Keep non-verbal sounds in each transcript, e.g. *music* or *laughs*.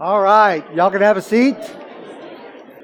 All right, y'all can have a seat.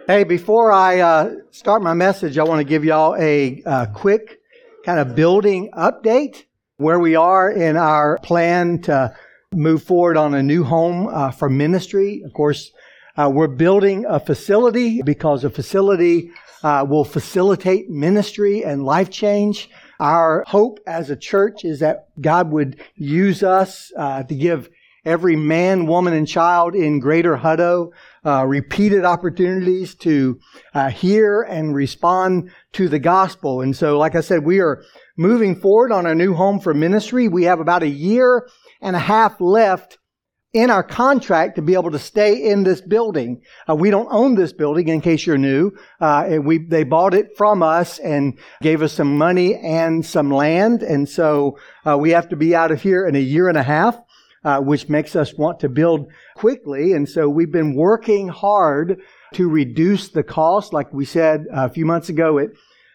Hey, before I uh, start my message, I want to give y'all a uh, quick kind of building update where we are in our plan to move forward on a new home uh, for ministry. Of course, uh, we're building a facility because a facility uh, will facilitate ministry and life change. Our hope as a church is that God would use us uh, to give every man, woman, and child in Greater Hutto uh, repeated opportunities to uh, hear and respond to the gospel. And so, like I said, we are moving forward on our new home for ministry. We have about a year and a half left in our contract to be able to stay in this building. Uh, we don't own this building, in case you're new. Uh, we they bought it from us and gave us some money and some land, and so uh, we have to be out of here in a year and a half uh, which makes us want to build quickly. And so we've been working hard to reduce the cost. Like we said a few months ago, it,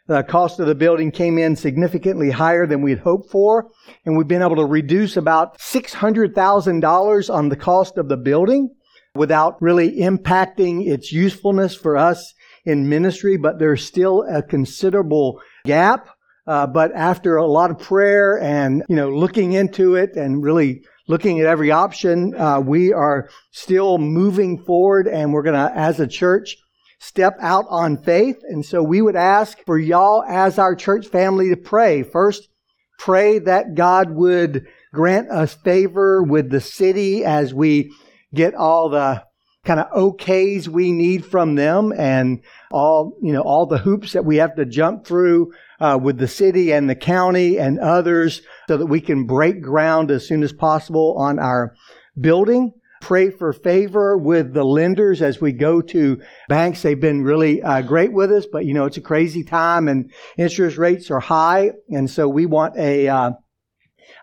the cost of the building came in significantly higher than we'd hoped for. And we've been able to reduce about $600,000 on the cost of the building without really impacting its usefulness for us in ministry. But there's still a considerable gap. Uh, but after a lot of prayer and, you know, looking into it and really looking at every option. Uh, we are still moving forward and we're going to, as a church, step out on faith. And so we would ask for y'all as our church family to pray. First, pray that God would grant us favor with the city as we get all the kind of okays we need from them and all, you know, all the hoops that we have to jump through uh, with the city and the county and others so that we can break ground as soon as possible on our building. Pray for favor with the lenders as we go to banks. They've been really uh, great with us, but you know, it's a crazy time and interest rates are high. And so we want a, uh,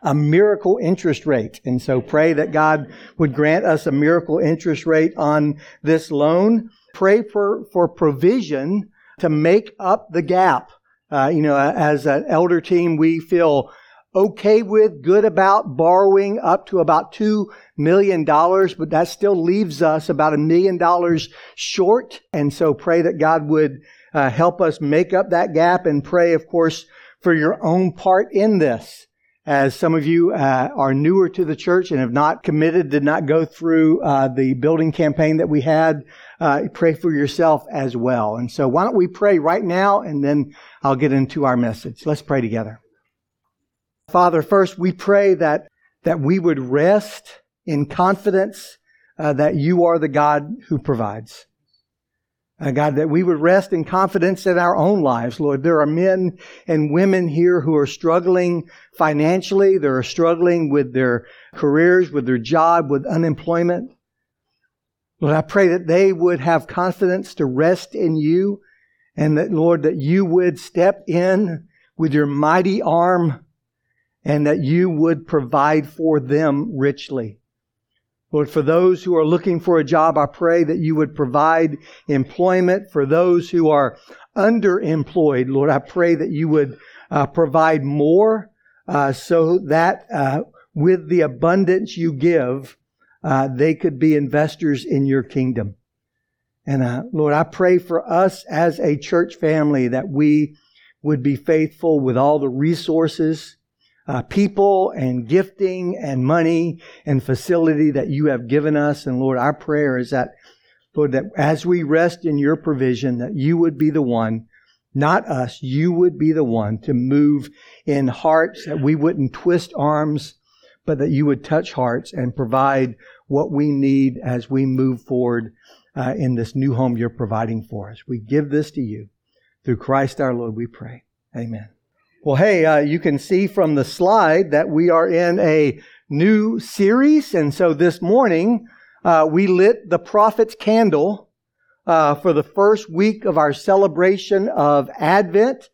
a miracle interest rate. And so pray that God would grant us a miracle interest rate on this loan. Pray for, for provision to make up the gap uh, you know, as an elder team, we feel okay with, good about borrowing up to about $2 million, but that still leaves us about a million dollars short. And so pray that God would uh, help us make up that gap and pray, of course, for your own part in this. As some of you uh, are newer to the church and have not committed, did not go through uh, the building campaign that we had, uh, pray for yourself as well. And so, why don't we pray right now, and then I'll get into our message. Let's pray together. Father, first we pray that that we would rest in confidence uh, that you are the God who provides. Uh, God, that we would rest in confidence in our own lives, Lord. There are men and women here who are struggling financially. They're struggling with their careers, with their job, with unemployment. Lord, I pray that they would have confidence to rest in you and that, Lord, that you would step in with your mighty arm and that you would provide for them richly. Lord, for those who are looking for a job, I pray that you would provide employment. For those who are underemployed, Lord, I pray that you would uh, provide more uh, so that uh, with the abundance you give, uh, they could be investors in your kingdom. And uh, Lord, I pray for us as a church family that we would be faithful with all the resources uh, people and gifting and money and facility that you have given us. And Lord, our prayer is that, Lord, that as we rest in your provision, that you would be the one, not us, you would be the one to move in hearts, that we wouldn't twist arms, but that you would touch hearts and provide what we need as we move forward uh, in this new home you're providing for us. We give this to you. Through Christ our Lord, we pray. Amen. Well, hey, uh, you can see from the slide that we are in a new series. And so this morning, uh, we lit the prophet's candle uh, for the first week of our celebration of Advent.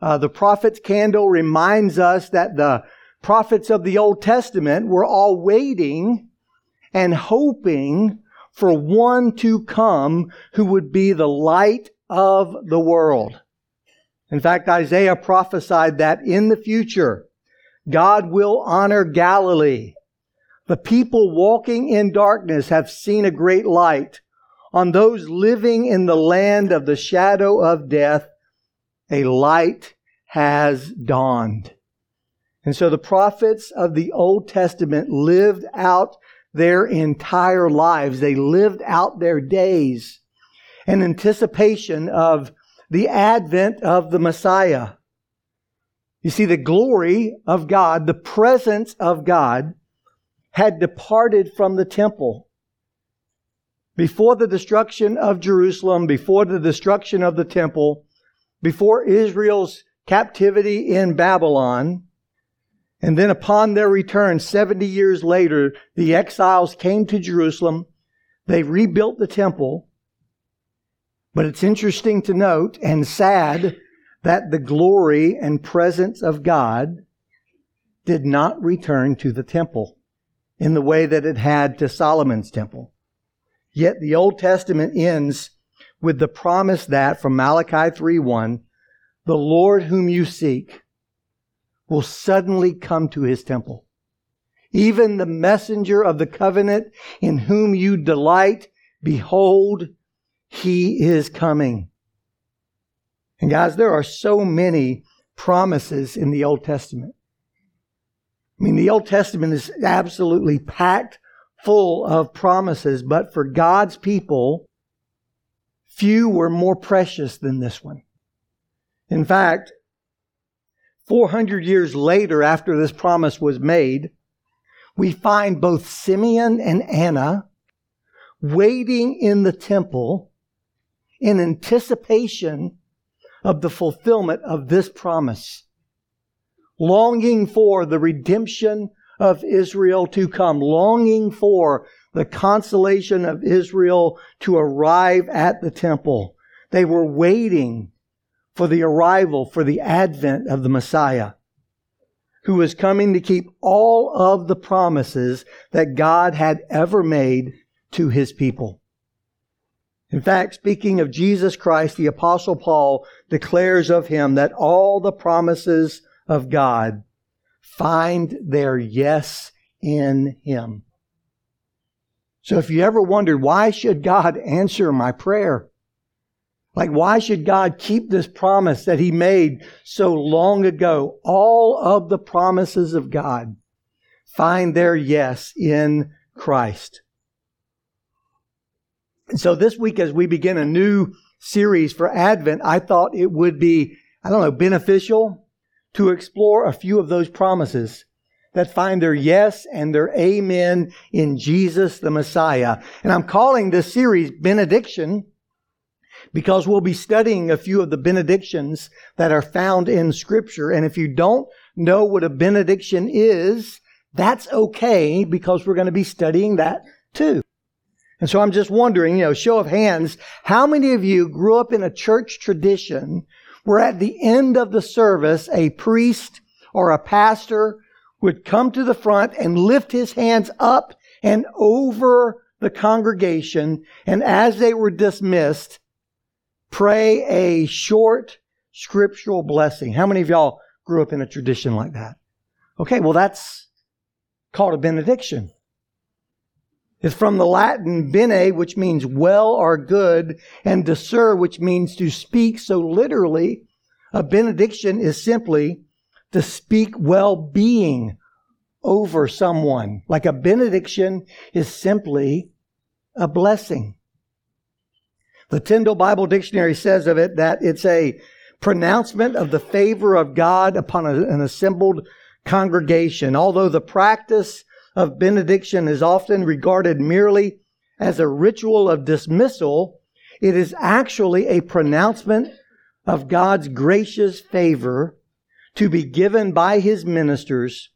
Uh, the prophet's candle reminds us that the prophets of the Old Testament were all waiting and hoping for one to come who would be the light of the world. In fact, Isaiah prophesied that in the future, God will honor Galilee The people walking in darkness have seen a great light. On those living in the land of the shadow of death, a light has dawned. And so the prophets of the Old Testament lived out their entire lives. They lived out their days in anticipation of the advent of the Messiah. You see, the glory of God, the presence of God, had departed from the temple. Before the destruction of Jerusalem, before the destruction of the temple, before Israel's captivity in Babylon, and then upon their return, 70 years later, the exiles came to Jerusalem. They rebuilt the temple. But it's interesting to note and sad that the glory and presence of God did not return to the temple in the way that it had to Solomon's temple. Yet the Old Testament ends with the promise that from Malachi 3:1, the Lord whom you seek will suddenly come to his temple. Even the messenger of the covenant in whom you delight, behold, he is coming. And guys, there are so many promises in the Old Testament. I mean, the Old Testament is absolutely packed full of promises, but for God's people, few were more precious than this one. In fact, 400 years later, after this promise was made, we find both Simeon and Anna waiting in the temple in anticipation of the fulfillment of this promise, longing for the redemption of Israel to come, longing for the consolation of Israel to arrive at the temple. They were waiting for the arrival, for the advent of the Messiah, who was coming to keep all of the promises that God had ever made to his people. In fact, speaking of Jesus Christ, the apostle Paul declares of him that all the promises of God find their yes in him. So if you ever wondered, why should God answer my prayer? Like, why should God keep this promise that He made so long ago? All of the promises of God find their yes in Christ. And so this week, as we begin a new series for Advent, I thought it would be, I don't know, beneficial to explore a few of those promises that find their yes and their amen in Jesus the Messiah. And I'm calling this series Benediction because we'll be studying a few of the benedictions that are found in scripture. And if you don't know what a benediction is, that's okay because we're going to be studying that too. And so I'm just wondering, you know, show of hands, how many of you grew up in a church tradition where at the end of the service, a priest or a pastor would come to the front and lift his hands up and over the congregation. And as they were dismissed, pray a short scriptural blessing. How many of y'all grew up in a tradition like that? Okay, well, that's called a benediction. It's from the Latin bene, which means well or good, and dicere, which means to speak. So literally, a benediction is simply to speak well being over someone. Like a benediction is simply a blessing. The Tyndale Bible Dictionary says of it that it's a pronouncement of the favor of God upon an assembled congregation. Although the practice of benediction is often regarded merely as a ritual of dismissal, it is actually a pronouncement of God's gracious favor to be given by his ministers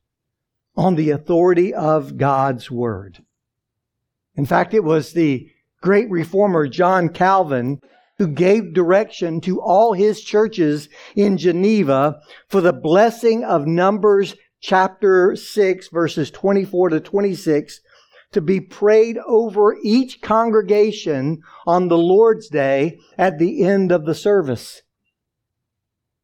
on the authority of God's word. In fact, it was the great reformer John Calvin, who gave direction to all his churches in Geneva for the blessing of Numbers chapter 6, verses 24 to 26, to be prayed over each congregation on the Lord's Day at the end of the service.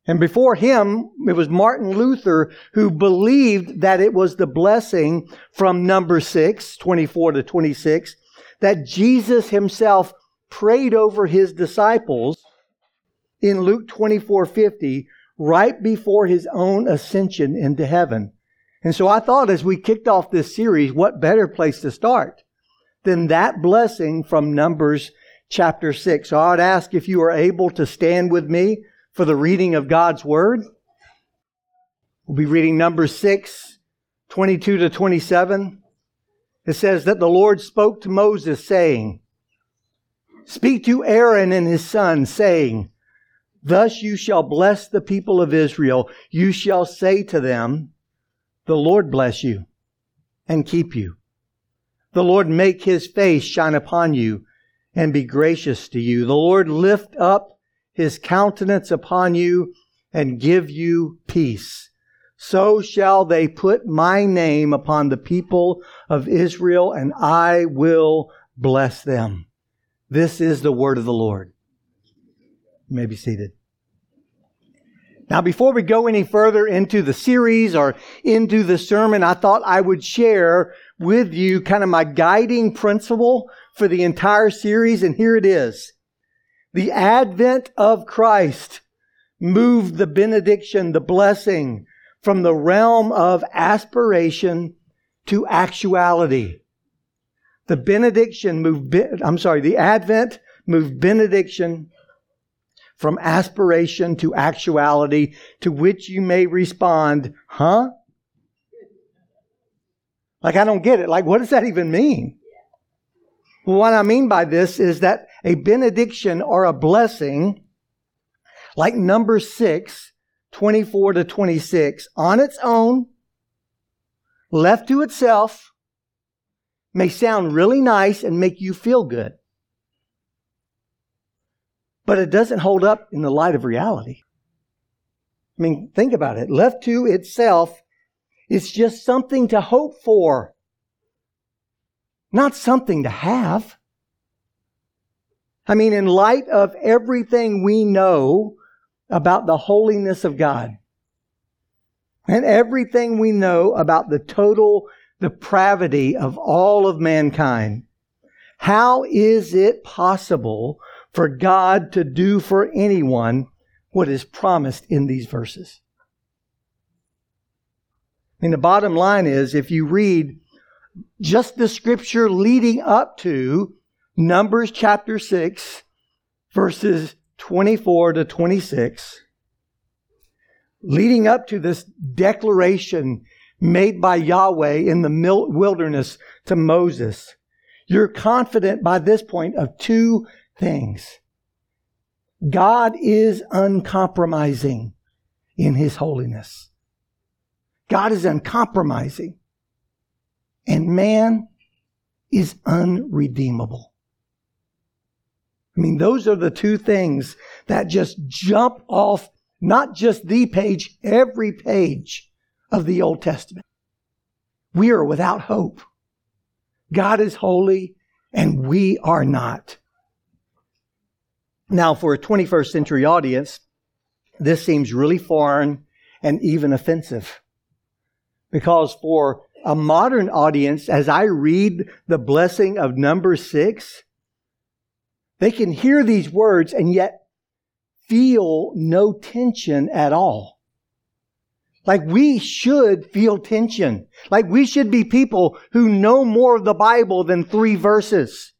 And before him, it was Martin Luther who believed that it was the blessing from number 6, 24 to 26, that Jesus himself prayed over his disciples in Luke 24 50, right before his own ascension into heaven. And so I thought as we kicked off this series, what better place to start than that blessing from Numbers chapter 6. So I would ask if you are able to stand with me for the reading of God's Word. We'll be reading number 6, 22 to 27. It says that the Lord spoke to Moses, saying, Speak to Aaron and his sons, saying, Thus you shall bless the people of Israel. You shall say to them, The Lord bless you and keep you. The Lord make his face shine upon you and be gracious to you. The Lord lift up his countenance upon you and give you peace. So shall they put my name upon the people of Israel, and I will bless them. This is the word of the Lord. You may be seated. Now, before we go any further into the series or into the sermon, I thought I would share with you kind of my guiding principle for the entire series, and here it is. The advent of Christ moved the benediction, the blessing, from the realm of aspiration to actuality. The benediction moved, I'm sorry, the advent moved benediction from aspiration to actuality, to which you may respond, huh? Like, I don't get it. Like, what does that even mean? Well, what I mean by this is that a benediction or a blessing, like number six, 24 to 26, on its own, left to itself, may sound really nice and make you feel good. But it doesn't hold up in the light of reality. I mean, think about it. Left to itself, it's just something to hope for, not something to have. I mean, in light of everything we know about the holiness of God and everything we know about the total depravity of all of mankind, how is it possible for God to do for anyone what is promised in these verses? I mean, the bottom line is if you read just the scripture leading up to Numbers chapter 6, verses 24 to 26, leading up to this declaration made by Yahweh in the wilderness to Moses, you're confident by this point of two things. God is uncompromising in his holiness. God is uncompromising. And man is unredeemable. I mean, those are the two things that just jump off not just the page, every page of the Old Testament. We are without hope. God is holy and we are not. Now, for a 21st century audience, this seems really foreign and even offensive. Because for a modern audience, as I read the blessing of number six, they can hear these words and yet feel no tension at all. Like we should feel tension. Like we should be people who know more of the Bible than three verses.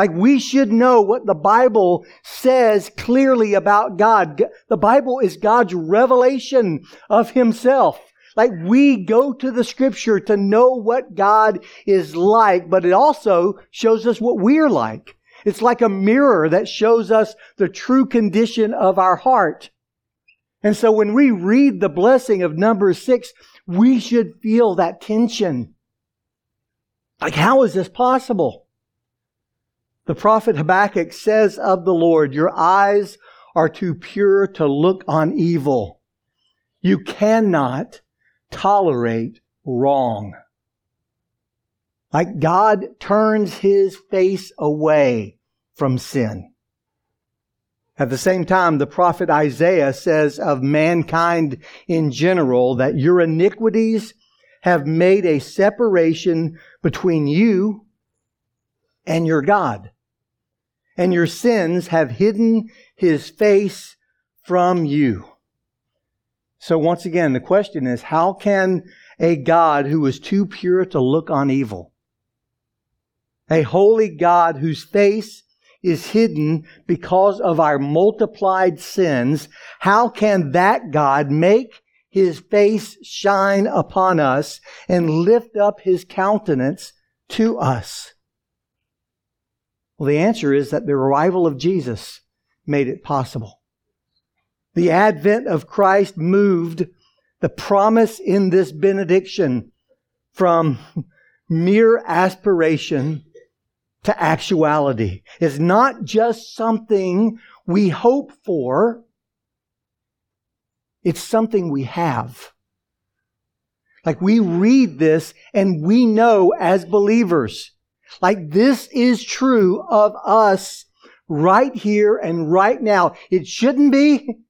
Like we should know what the Bible says clearly about God. The Bible is God's revelation of Himself. Like we go to the scripture to know what God is like, but it also shows us what we're like. It's like a mirror that shows us the true condition of our heart. And so when we read the blessing of number six, we should feel that tension. Like, how is this possible? The prophet Habakkuk says of the Lord, Your eyes are too pure to look on evil. You cannot tolerate wrong. Like God turns his face away from sin. At the same time, the prophet Isaiah says of mankind in general that your iniquities have made a separation between you and your God. And your sins have hidden his face from you. So once again, the question is, how can a God who is too pure to look on evil, a holy God whose face is hidden because of our multiplied sins, how can that God make his face shine upon us and lift up his countenance to us? Well, the answer is that the arrival of Jesus made it possible. The advent of Christ moved the promise in this benediction from mere aspiration to actuality. It's not just something we hope for. It's something we have. Like we read this and we know as believers, like this is true of us right here and right now. It shouldn't be. *laughs*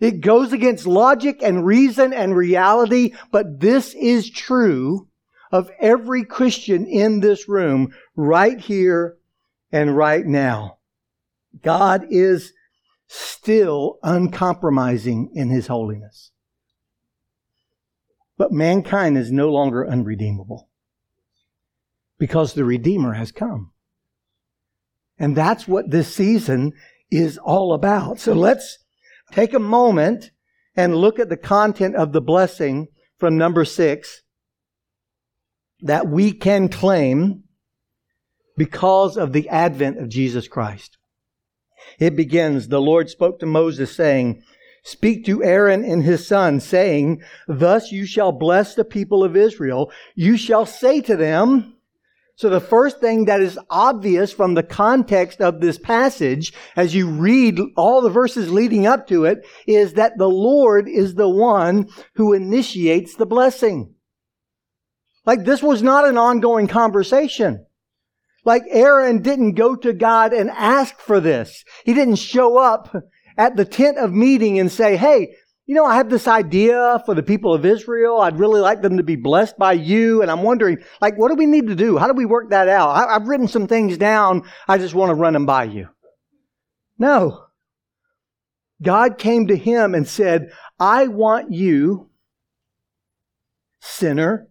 It goes against logic and reason and reality, but this is true of every Christian in this room right here and right now. God is still uncompromising in his holiness. But mankind is no longer unredeemable because the Redeemer has come. And that's what this season is all about. So let's take a moment and look at the content of the blessing from number six that we can claim because of the advent of Jesus Christ. It begins, the Lord spoke to Moses saying, Speak to Aaron and his sons, saying, Thus you shall bless the people of Israel. You shall say to them, so the first thing that is obvious from the context of this passage, as you read all the verses leading up to it, is that the Lord is the one who initiates the blessing. Like this was not an ongoing conversation. Like Aaron didn't go to God and ask for this. He didn't show up at the tent of meeting and say, Hey, you know, I have this idea for the people of Israel. I'd really like them to be blessed by you. And I'm wondering, like, what do we need to do? How do we work that out? I, have written some things down. I just want to run them by you. No. God came to him and said, I want you, sinner,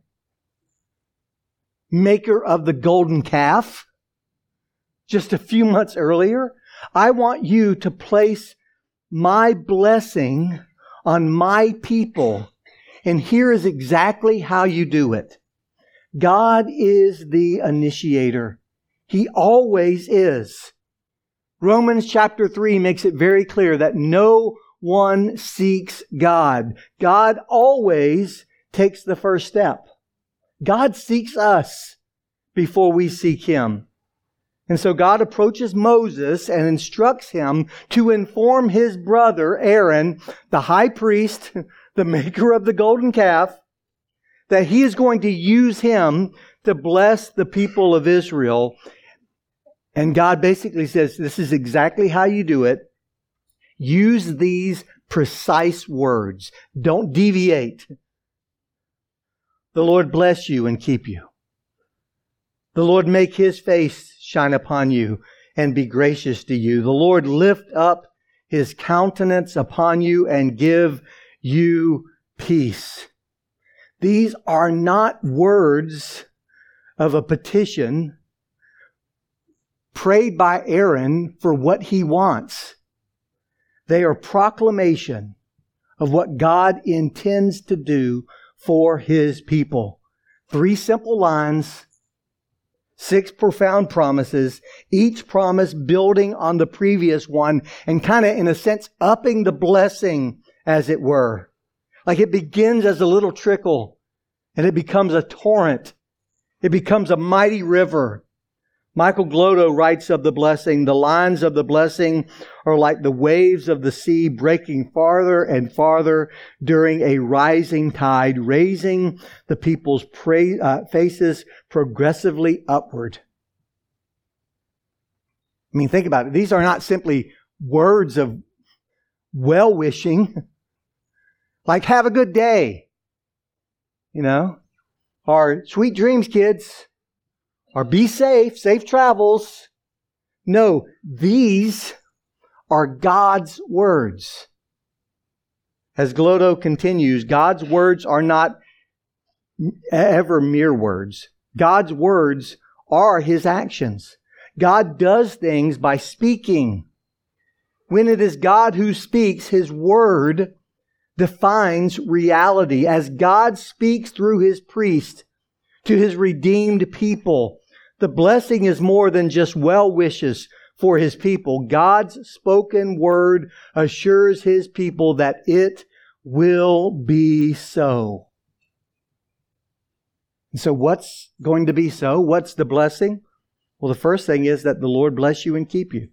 maker of the golden calf, just a few months earlier. I want you to place my blessing on my people. And here is exactly how you do it. God is the initiator. He always is. Romans chapter 3 makes it very clear that no one seeks God. God always takes the first step. God seeks us before we seek Him. And so God approaches Moses and instructs him to inform his brother Aaron, the high priest, *laughs* the maker of the golden calf, that he is going to use him to bless the people of Israel. And God basically says, this is exactly how you do it. Use these precise words. Don't deviate. The Lord bless you and keep you. The Lord make his face shine upon you and be gracious to you. The Lord lift up his countenance upon you and give you peace. These are not words of a petition prayed by Aaron for what he wants. They are proclamation of what God intends to do for his people. Three simple lines, six profound promises, each promise building on the previous one and kind of, in a sense, upping the blessing, as it were. Like it begins as a little trickle and it becomes a torrent. It becomes a mighty river. Michael Glodo writes of the blessing, the lines of the blessing are like the waves of the sea breaking farther and farther during a rising tide, raising the people's pra- uh, faces progressively upward. I mean, think about it. These are not simply words of well wishing, *laughs* like have a good day, you know, or sweet dreams, kids, or be safe, safe travels. No, these are God's words. As Glodo continues, God's words are not ever mere words. God's words are his actions. God does things by speaking. When it is God who speaks, his word defines reality. As God speaks through his priest to his redeemed people, the blessing is more than just well wishes for his people. God's spoken word assures his people that it will be so. So what's going to be so? What's the blessing? Well, the first thing is that the Lord bless you and keep you.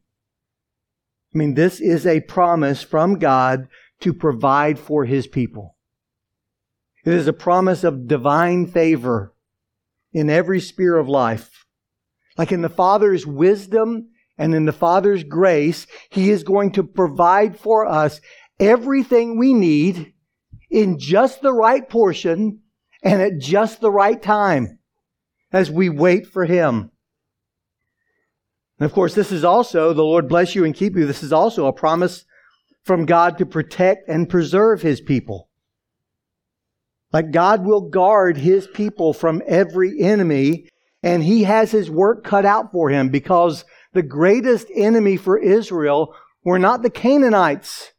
I mean, this is a promise from God to provide for his people. It is a promise of divine favor in every sphere of life. Like in the Father's wisdom and in the Father's grace, He is going to provide for us everything we need in just the right portion and at just the right time as we wait for Him. And of course, this is also, the Lord bless you and keep you, this is also a promise from God to protect and preserve His people. Like God will guard His people from every enemy, and He has His work cut out for Him because the greatest enemy for Israel were not the Canaanites.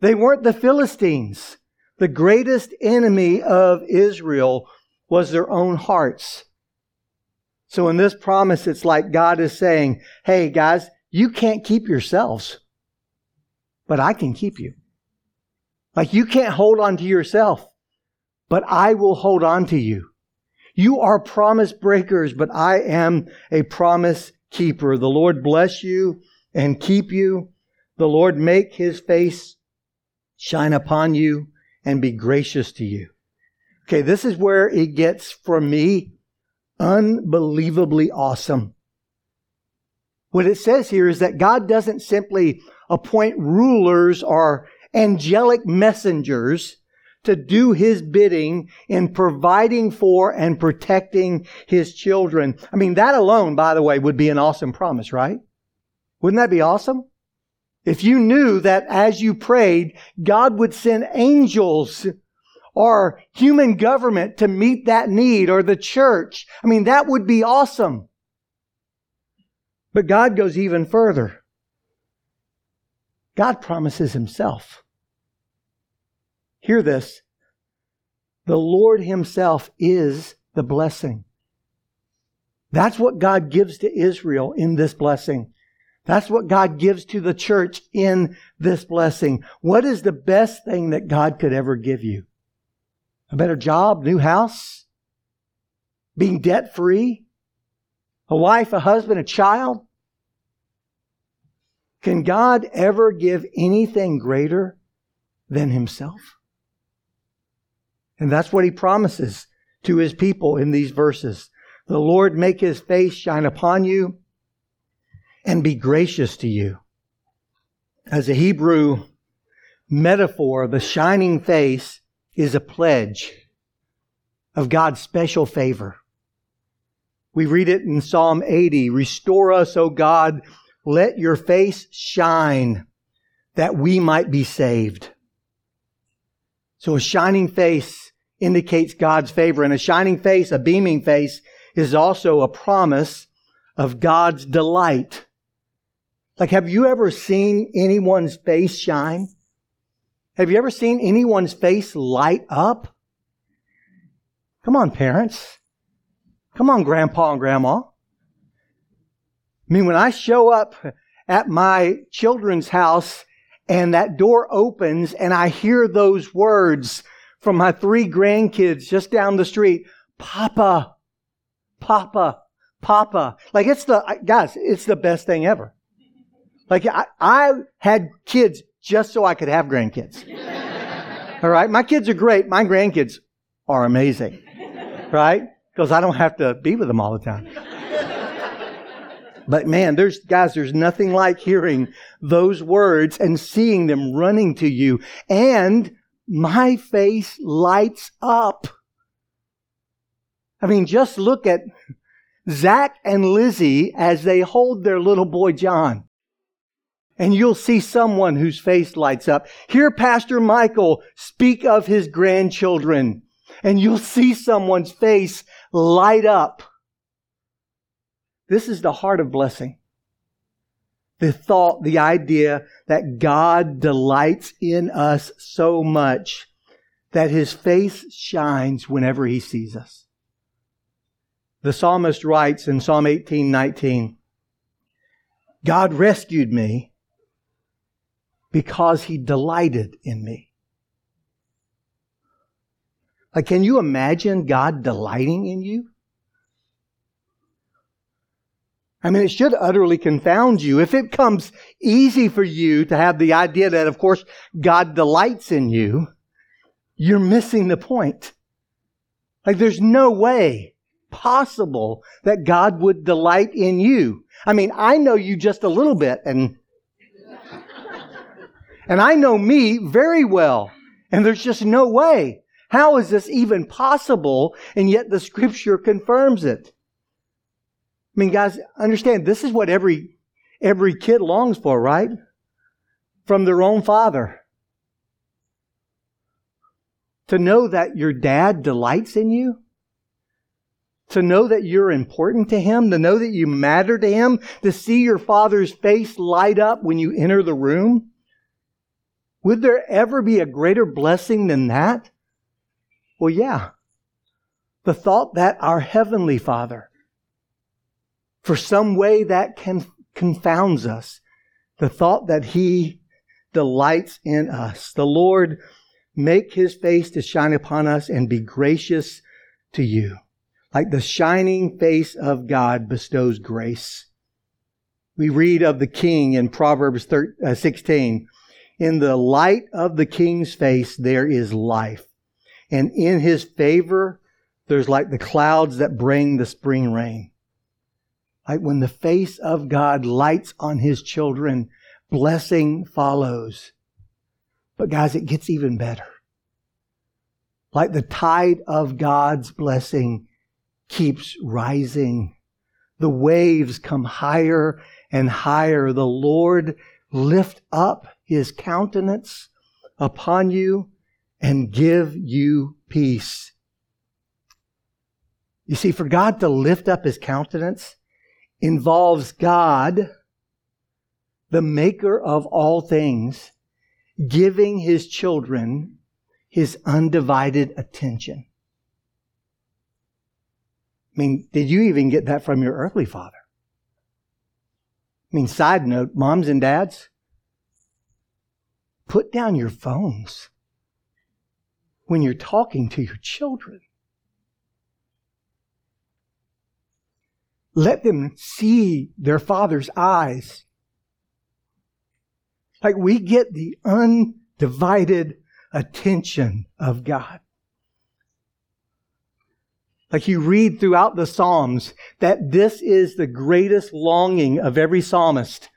They weren't the Philistines. The greatest enemy of Israel was their own hearts. So in this promise, it's like God is saying, Hey guys, you can't keep yourselves, but I can keep you. Like you can't hold on to yourself, but I will hold on to you. You are promise breakers, but I am a promise keeper. The Lord bless you and keep you. The Lord make his face shine upon you and be gracious to you. Okay, this is where it gets, for me, unbelievably awesome. What it says here is that God doesn't simply appoint rulers or angelic messengers to do his bidding in providing for and protecting his children. I mean, that alone, by the way, would be an awesome promise, right? Wouldn't that be awesome? If you knew that as you prayed, God would send angels or human government to meet that need or the church, I mean, that would be awesome. But God goes even further. God promises himself. Hear this. The Lord himself is the blessing. That's what God gives to Israel in this blessing. That's what God gives to the church in this blessing. What is the best thing that God could ever give you? A better job, new house, being debt free, a wife, a husband, a child? Can God ever give anything greater than Himself? And that's what He promises to His people in these verses. The Lord make His face shine upon you and be gracious to you. As a Hebrew metaphor, the shining face is a pledge of God's special favor. We read it in Psalm 80 Restore us, O God, let your face shine that we might be saved. So a shining face indicates God's favor, and a shining face, a beaming face, is also a promise of God's delight like, have you ever seen anyone's face shine? Have you ever seen anyone's face light up? Come on, parents. Come on, grandpa and grandma. I mean, when I show up at my children's house and that door opens and I hear those words from my three grandkids just down the street, Papa, Papa, Papa. Like it's the, guys, it's the best thing ever. Like I, I had kids just so I could have grandkids. *laughs* All right. My kids are great. My grandkids are amazing. Right? Because I don't have to be with them all the time. But man, there's guys, there's nothing like hearing those words and seeing them running to you. And my face lights up. I mean, just look at Zach and Lizzie as they hold their little boy John. And you'll see someone whose face lights up. Hear Pastor Michael speak of his grandchildren, and you'll see someone's face light up. This is the heart of blessing. The thought, the idea that God delights in us so much that his face shines whenever he sees us. The psalmist writes in Psalm 18 19, God rescued me because he delighted in me. Like, can you imagine God delighting in you? I mean, it should utterly confound you. If it comes easy for you to have the idea that, of course, God delights in you, you're missing the point. Like, there's no way possible that God would delight in you. I mean, I know you just a little bit and, and I know me very well. And there's just no way. How is this even possible? And yet the scripture confirms it. I mean, guys, understand this is what every, every kid longs for, right? From their own father. To know that your dad delights in you to know that you're important to Him, to know that you matter to Him, to see your Father's face light up when you enter the room? Would there ever be a greater blessing than that? Well, yeah. The thought that our Heavenly Father, for some way that can, confounds us, the thought that He delights in us. The Lord make His face to shine upon us and be gracious to you. Like the shining face of God bestows grace. We read of the king in Proverbs uh, 16. In the light of the king's face, there is life. And in his favor, there's like the clouds that bring the spring rain. Like when the face of God lights on his children, blessing follows. But guys, it gets even better. Like the tide of God's blessing keeps rising. The waves come higher and higher. The Lord lift up his countenance upon you and give you peace. You see, for God to lift up his countenance involves God, the maker of all things, giving his children his undivided attention. I mean, did you even get that from your earthly father? I mean, side note, moms and dads, put down your phones when you're talking to your children. Let them see their father's eyes. Like we get the undivided attention of God. Like you read throughout the Psalms that this is the greatest longing of every psalmist.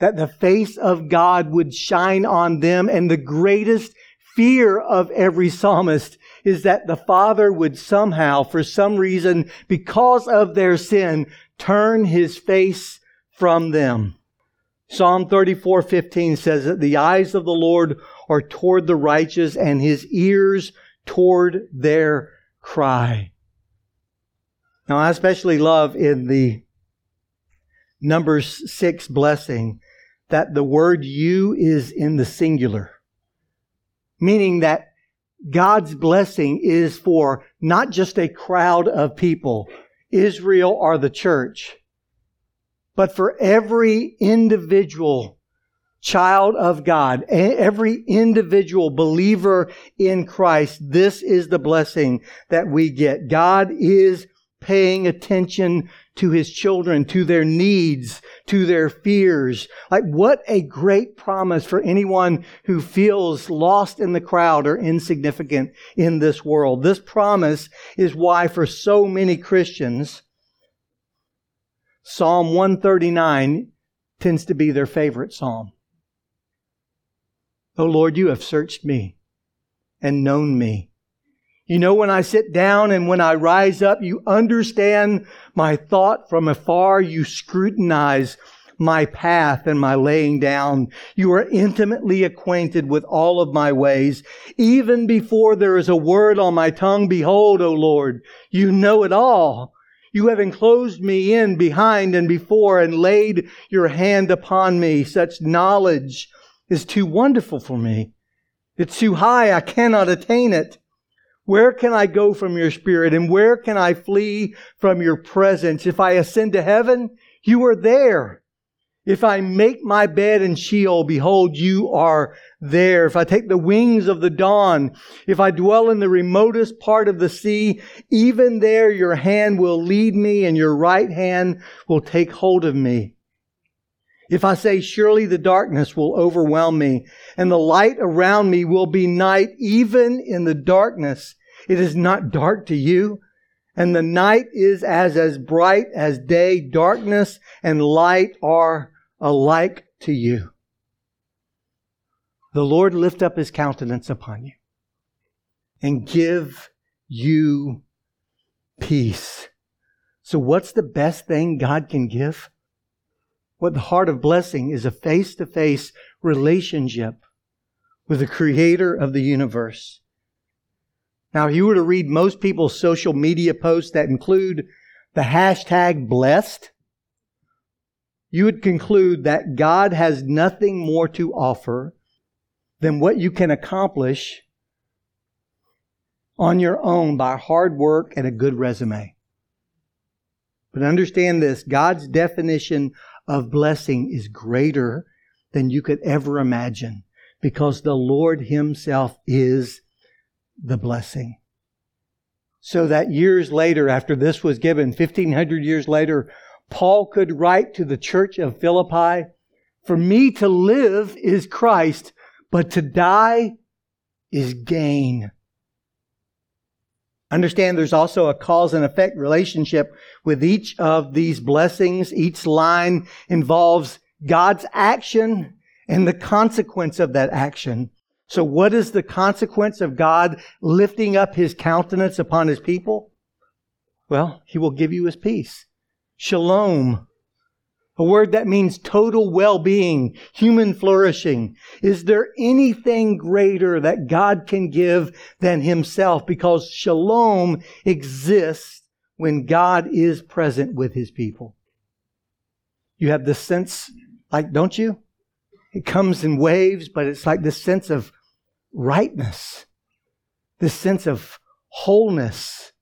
That the face of God would shine on them and the greatest fear of every psalmist is that the Father would somehow, for some reason, because of their sin, turn his face from them. Psalm 34:15 says that the eyes of the Lord are toward the righteous and his ears toward their cry. Now, I especially love in the Numbers 6 blessing that the word you is in the singular, meaning that God's blessing is for not just a crowd of people, Israel or the church, but for every individual child of God, every individual believer in Christ, this is the blessing that we get. God is paying attention to his children, to their needs, to their fears. Like what a great promise for anyone who feels lost in the crowd or insignificant in this world. This promise is why for so many Christians, Psalm 139 tends to be their favorite psalm. Oh Lord, you have searched me and known me. You know when I sit down and when I rise up, you understand my thought from afar. You scrutinize my path and my laying down. You are intimately acquainted with all of my ways. Even before there is a word on my tongue, behold, O Lord, you know it all. You have enclosed me in behind and before and laid your hand upon me. Such knowledge is too wonderful for me. It's too high. I cannot attain it. Where can I go from your spirit and where can I flee from your presence? If I ascend to heaven, you are there. If I make my bed in Sheol, behold, you are there. If I take the wings of the dawn, if I dwell in the remotest part of the sea, even there your hand will lead me and your right hand will take hold of me. If I say, surely the darkness will overwhelm me and the light around me will be night, even in the darkness, it is not dark to you. And the night is as, as bright as day. Darkness and light are alike to you. The Lord lift up his countenance upon you and give you peace. So what's the best thing God can give? What the heart of blessing is a face to face relationship with the creator of the universe. Now, if you were to read most people's social media posts that include the hashtag blessed, you would conclude that God has nothing more to offer than what you can accomplish on your own by hard work and a good resume. But understand this God's definition of blessing is greater than you could ever imagine because the Lord Himself is the blessing. So that years later, after this was given, 1500 years later, Paul could write to the church of Philippi, For me to live is Christ, but to die is gain. Understand there's also a cause and effect relationship with each of these blessings. Each line involves God's action and the consequence of that action. So what is the consequence of God lifting up his countenance upon his people? Well, he will give you his peace. Shalom. A word that means total well-being, human flourishing. Is there anything greater that God can give than himself? Because shalom exists when God is present with his people. You have this sense, like, don't you? It comes in waves, but it's like this sense of rightness, this sense of wholeness,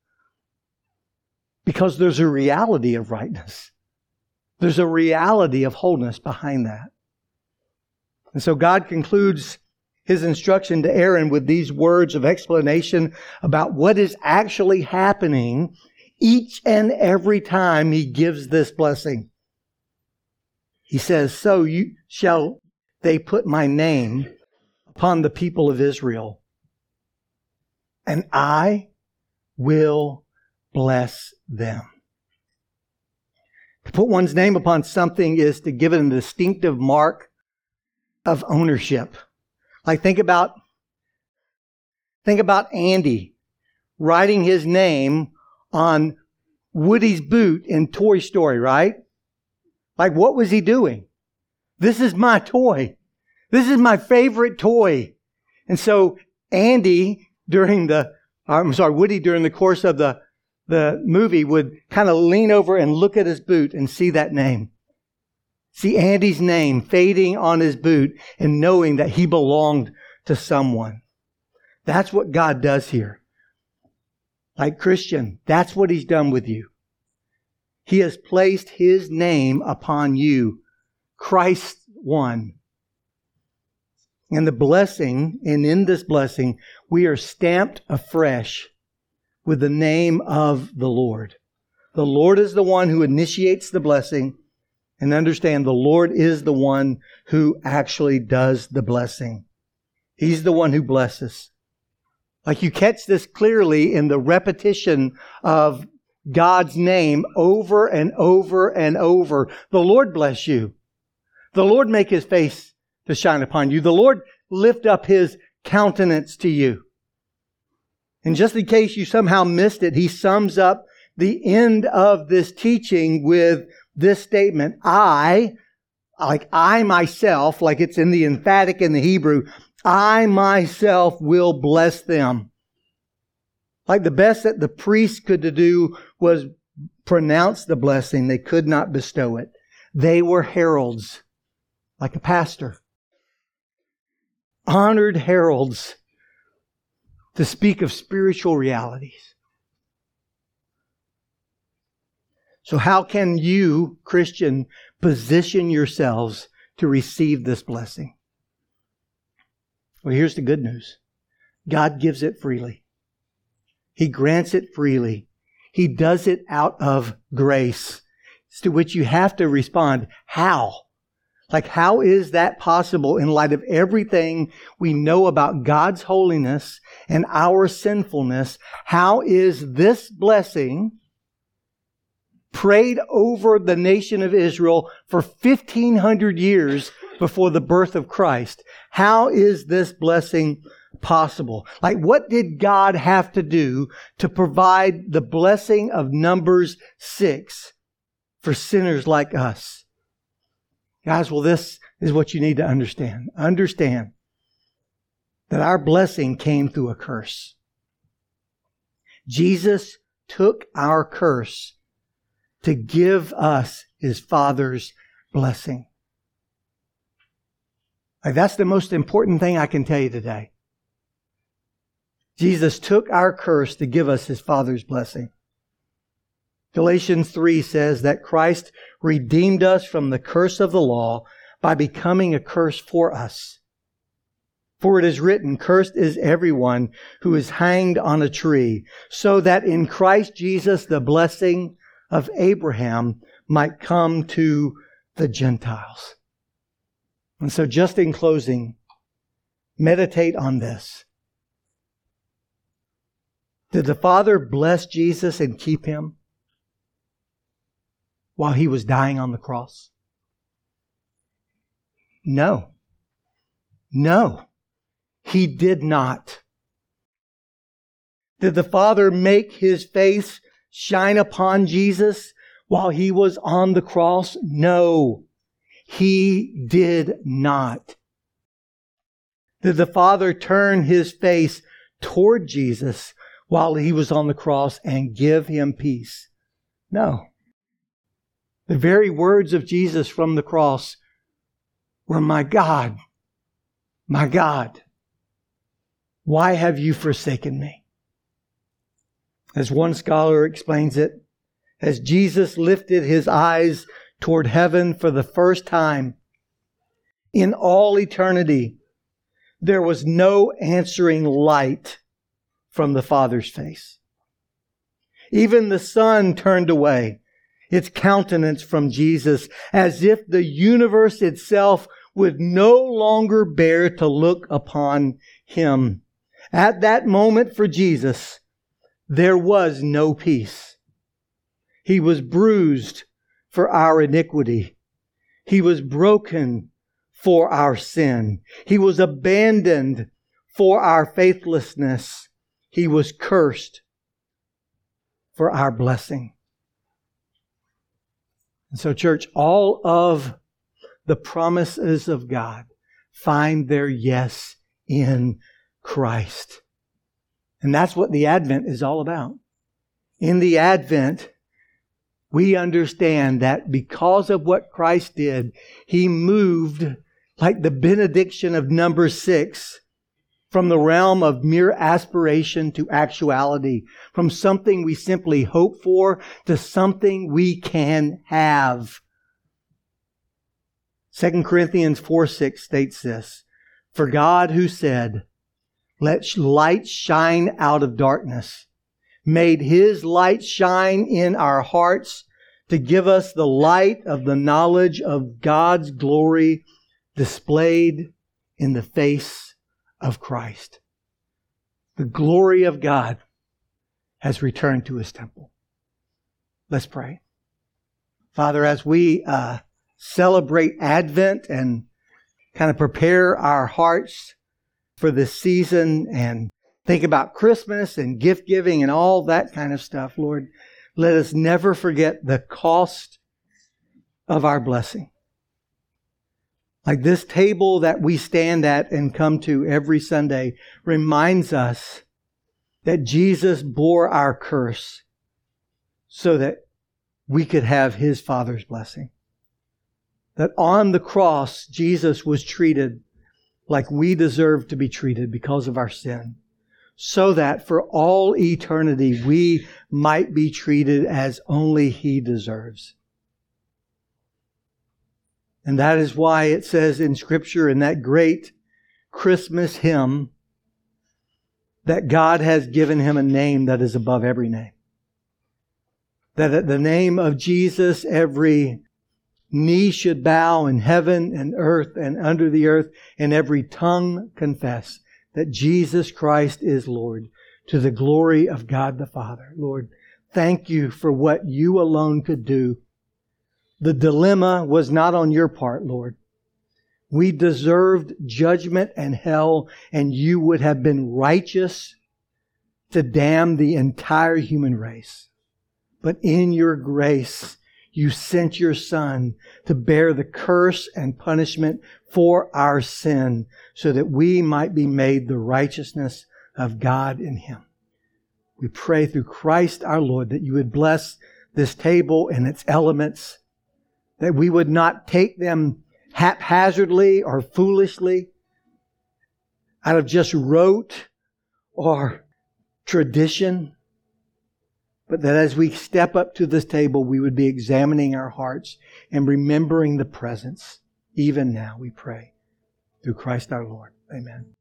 because there's a reality of rightness. There's a reality of wholeness behind that. And so God concludes his instruction to Aaron with these words of explanation about what is actually happening each and every time he gives this blessing. He says, So you shall they put my name upon the people of Israel, and I will bless them. To put one's name upon something is to give it a distinctive mark of ownership. Like think about, think about Andy writing his name on Woody's boot in Toy Story, right? Like what was he doing? This is my toy. This is my favorite toy. And so Andy during the, I'm sorry, Woody during the course of the the movie would kind of lean over and look at his boot and see that name. See Andy's name fading on his boot and knowing that he belonged to someone. That's what God does here. Like Christian, that's what he's done with you. He has placed his name upon you. Christ one. And the blessing, and in this blessing, we are stamped afresh with the name of the Lord. The Lord is the one who initiates the blessing. And understand the Lord is the one who actually does the blessing. He's the one who blesses. Like you catch this clearly in the repetition of God's name over and over and over. The Lord bless you. The Lord make his face to shine upon you. The Lord lift up his countenance to you. And just in case you somehow missed it, he sums up the end of this teaching with this statement. I, like I myself, like it's in the emphatic in the Hebrew, I myself will bless them. Like the best that the priest could do was pronounce the blessing. They could not bestow it. They were heralds, like a pastor. Honored heralds to speak of spiritual realities. So how can you, Christian, position yourselves to receive this blessing? Well, here's the good news. God gives it freely. He grants it freely. He does it out of grace, to which you have to respond, how? Like, how is that possible in light of everything we know about God's holiness and our sinfulness? How is this blessing prayed over the nation of Israel for 1500 years before the birth of Christ? How is this blessing possible? Like, what did God have to do to provide the blessing of Numbers 6 for sinners like us? Guys, well, this is what you need to understand. Understand that our blessing came through a curse. Jesus took our curse to give us his Father's blessing. Like that's the most important thing I can tell you today. Jesus took our curse to give us his Father's blessing. Galatians 3 says that Christ redeemed us from the curse of the law by becoming a curse for us. For it is written, cursed is everyone who is hanged on a tree, so that in Christ Jesus the blessing of Abraham might come to the Gentiles. And so just in closing, meditate on this. Did the Father bless Jesus and keep him? While he was dying on the cross? No. No. He did not. Did the Father make his face shine upon Jesus while he was on the cross? No. He did not. Did the Father turn his face toward Jesus while he was on the cross and give him peace? No. The very words of Jesus from the cross were, My God, my God, why have you forsaken me? As one scholar explains it, as Jesus lifted his eyes toward heaven for the first time in all eternity, there was no answering light from the Father's face. Even the sun turned away its countenance from Jesus as if the universe itself would no longer bear to look upon him. At that moment for Jesus, there was no peace. He was bruised for our iniquity. He was broken for our sin. He was abandoned for our faithlessness. He was cursed for our blessing. And so, church, all of the promises of God find their yes in Christ. And that's what the Advent is all about. In the Advent, we understand that because of what Christ did, He moved like the benediction of number six from the realm of mere aspiration to actuality, from something we simply hope for to something we can have. 2 Corinthians 4 6 states this For God, who said, Let light shine out of darkness, made his light shine in our hearts to give us the light of the knowledge of God's glory displayed in the face of Christ. The glory of God has returned to his temple. Let's pray. Father, as we uh, celebrate Advent and kind of prepare our hearts for this season and think about Christmas and gift giving and all that kind of stuff, Lord, let us never forget the cost of our blessing. Like this table that we stand at and come to every Sunday reminds us that Jesus bore our curse so that we could have his Father's blessing. That on the cross, Jesus was treated like we deserve to be treated because of our sin, so that for all eternity we might be treated as only he deserves. And that is why it says in Scripture in that great Christmas hymn that God has given him a name that is above every name. That at the name of Jesus, every knee should bow in heaven and earth and under the earth, and every tongue confess that Jesus Christ is Lord to the glory of God the Father. Lord, thank you for what you alone could do the dilemma was not on your part, Lord. We deserved judgment and hell, and you would have been righteous to damn the entire human race. But in your grace, you sent your son to bear the curse and punishment for our sin so that we might be made the righteousness of God in him. We pray through Christ our Lord that you would bless this table and its elements that we would not take them haphazardly or foolishly out of just rote or tradition, but that as we step up to this table, we would be examining our hearts and remembering the presence, even now, we pray. Through Christ our Lord. Amen.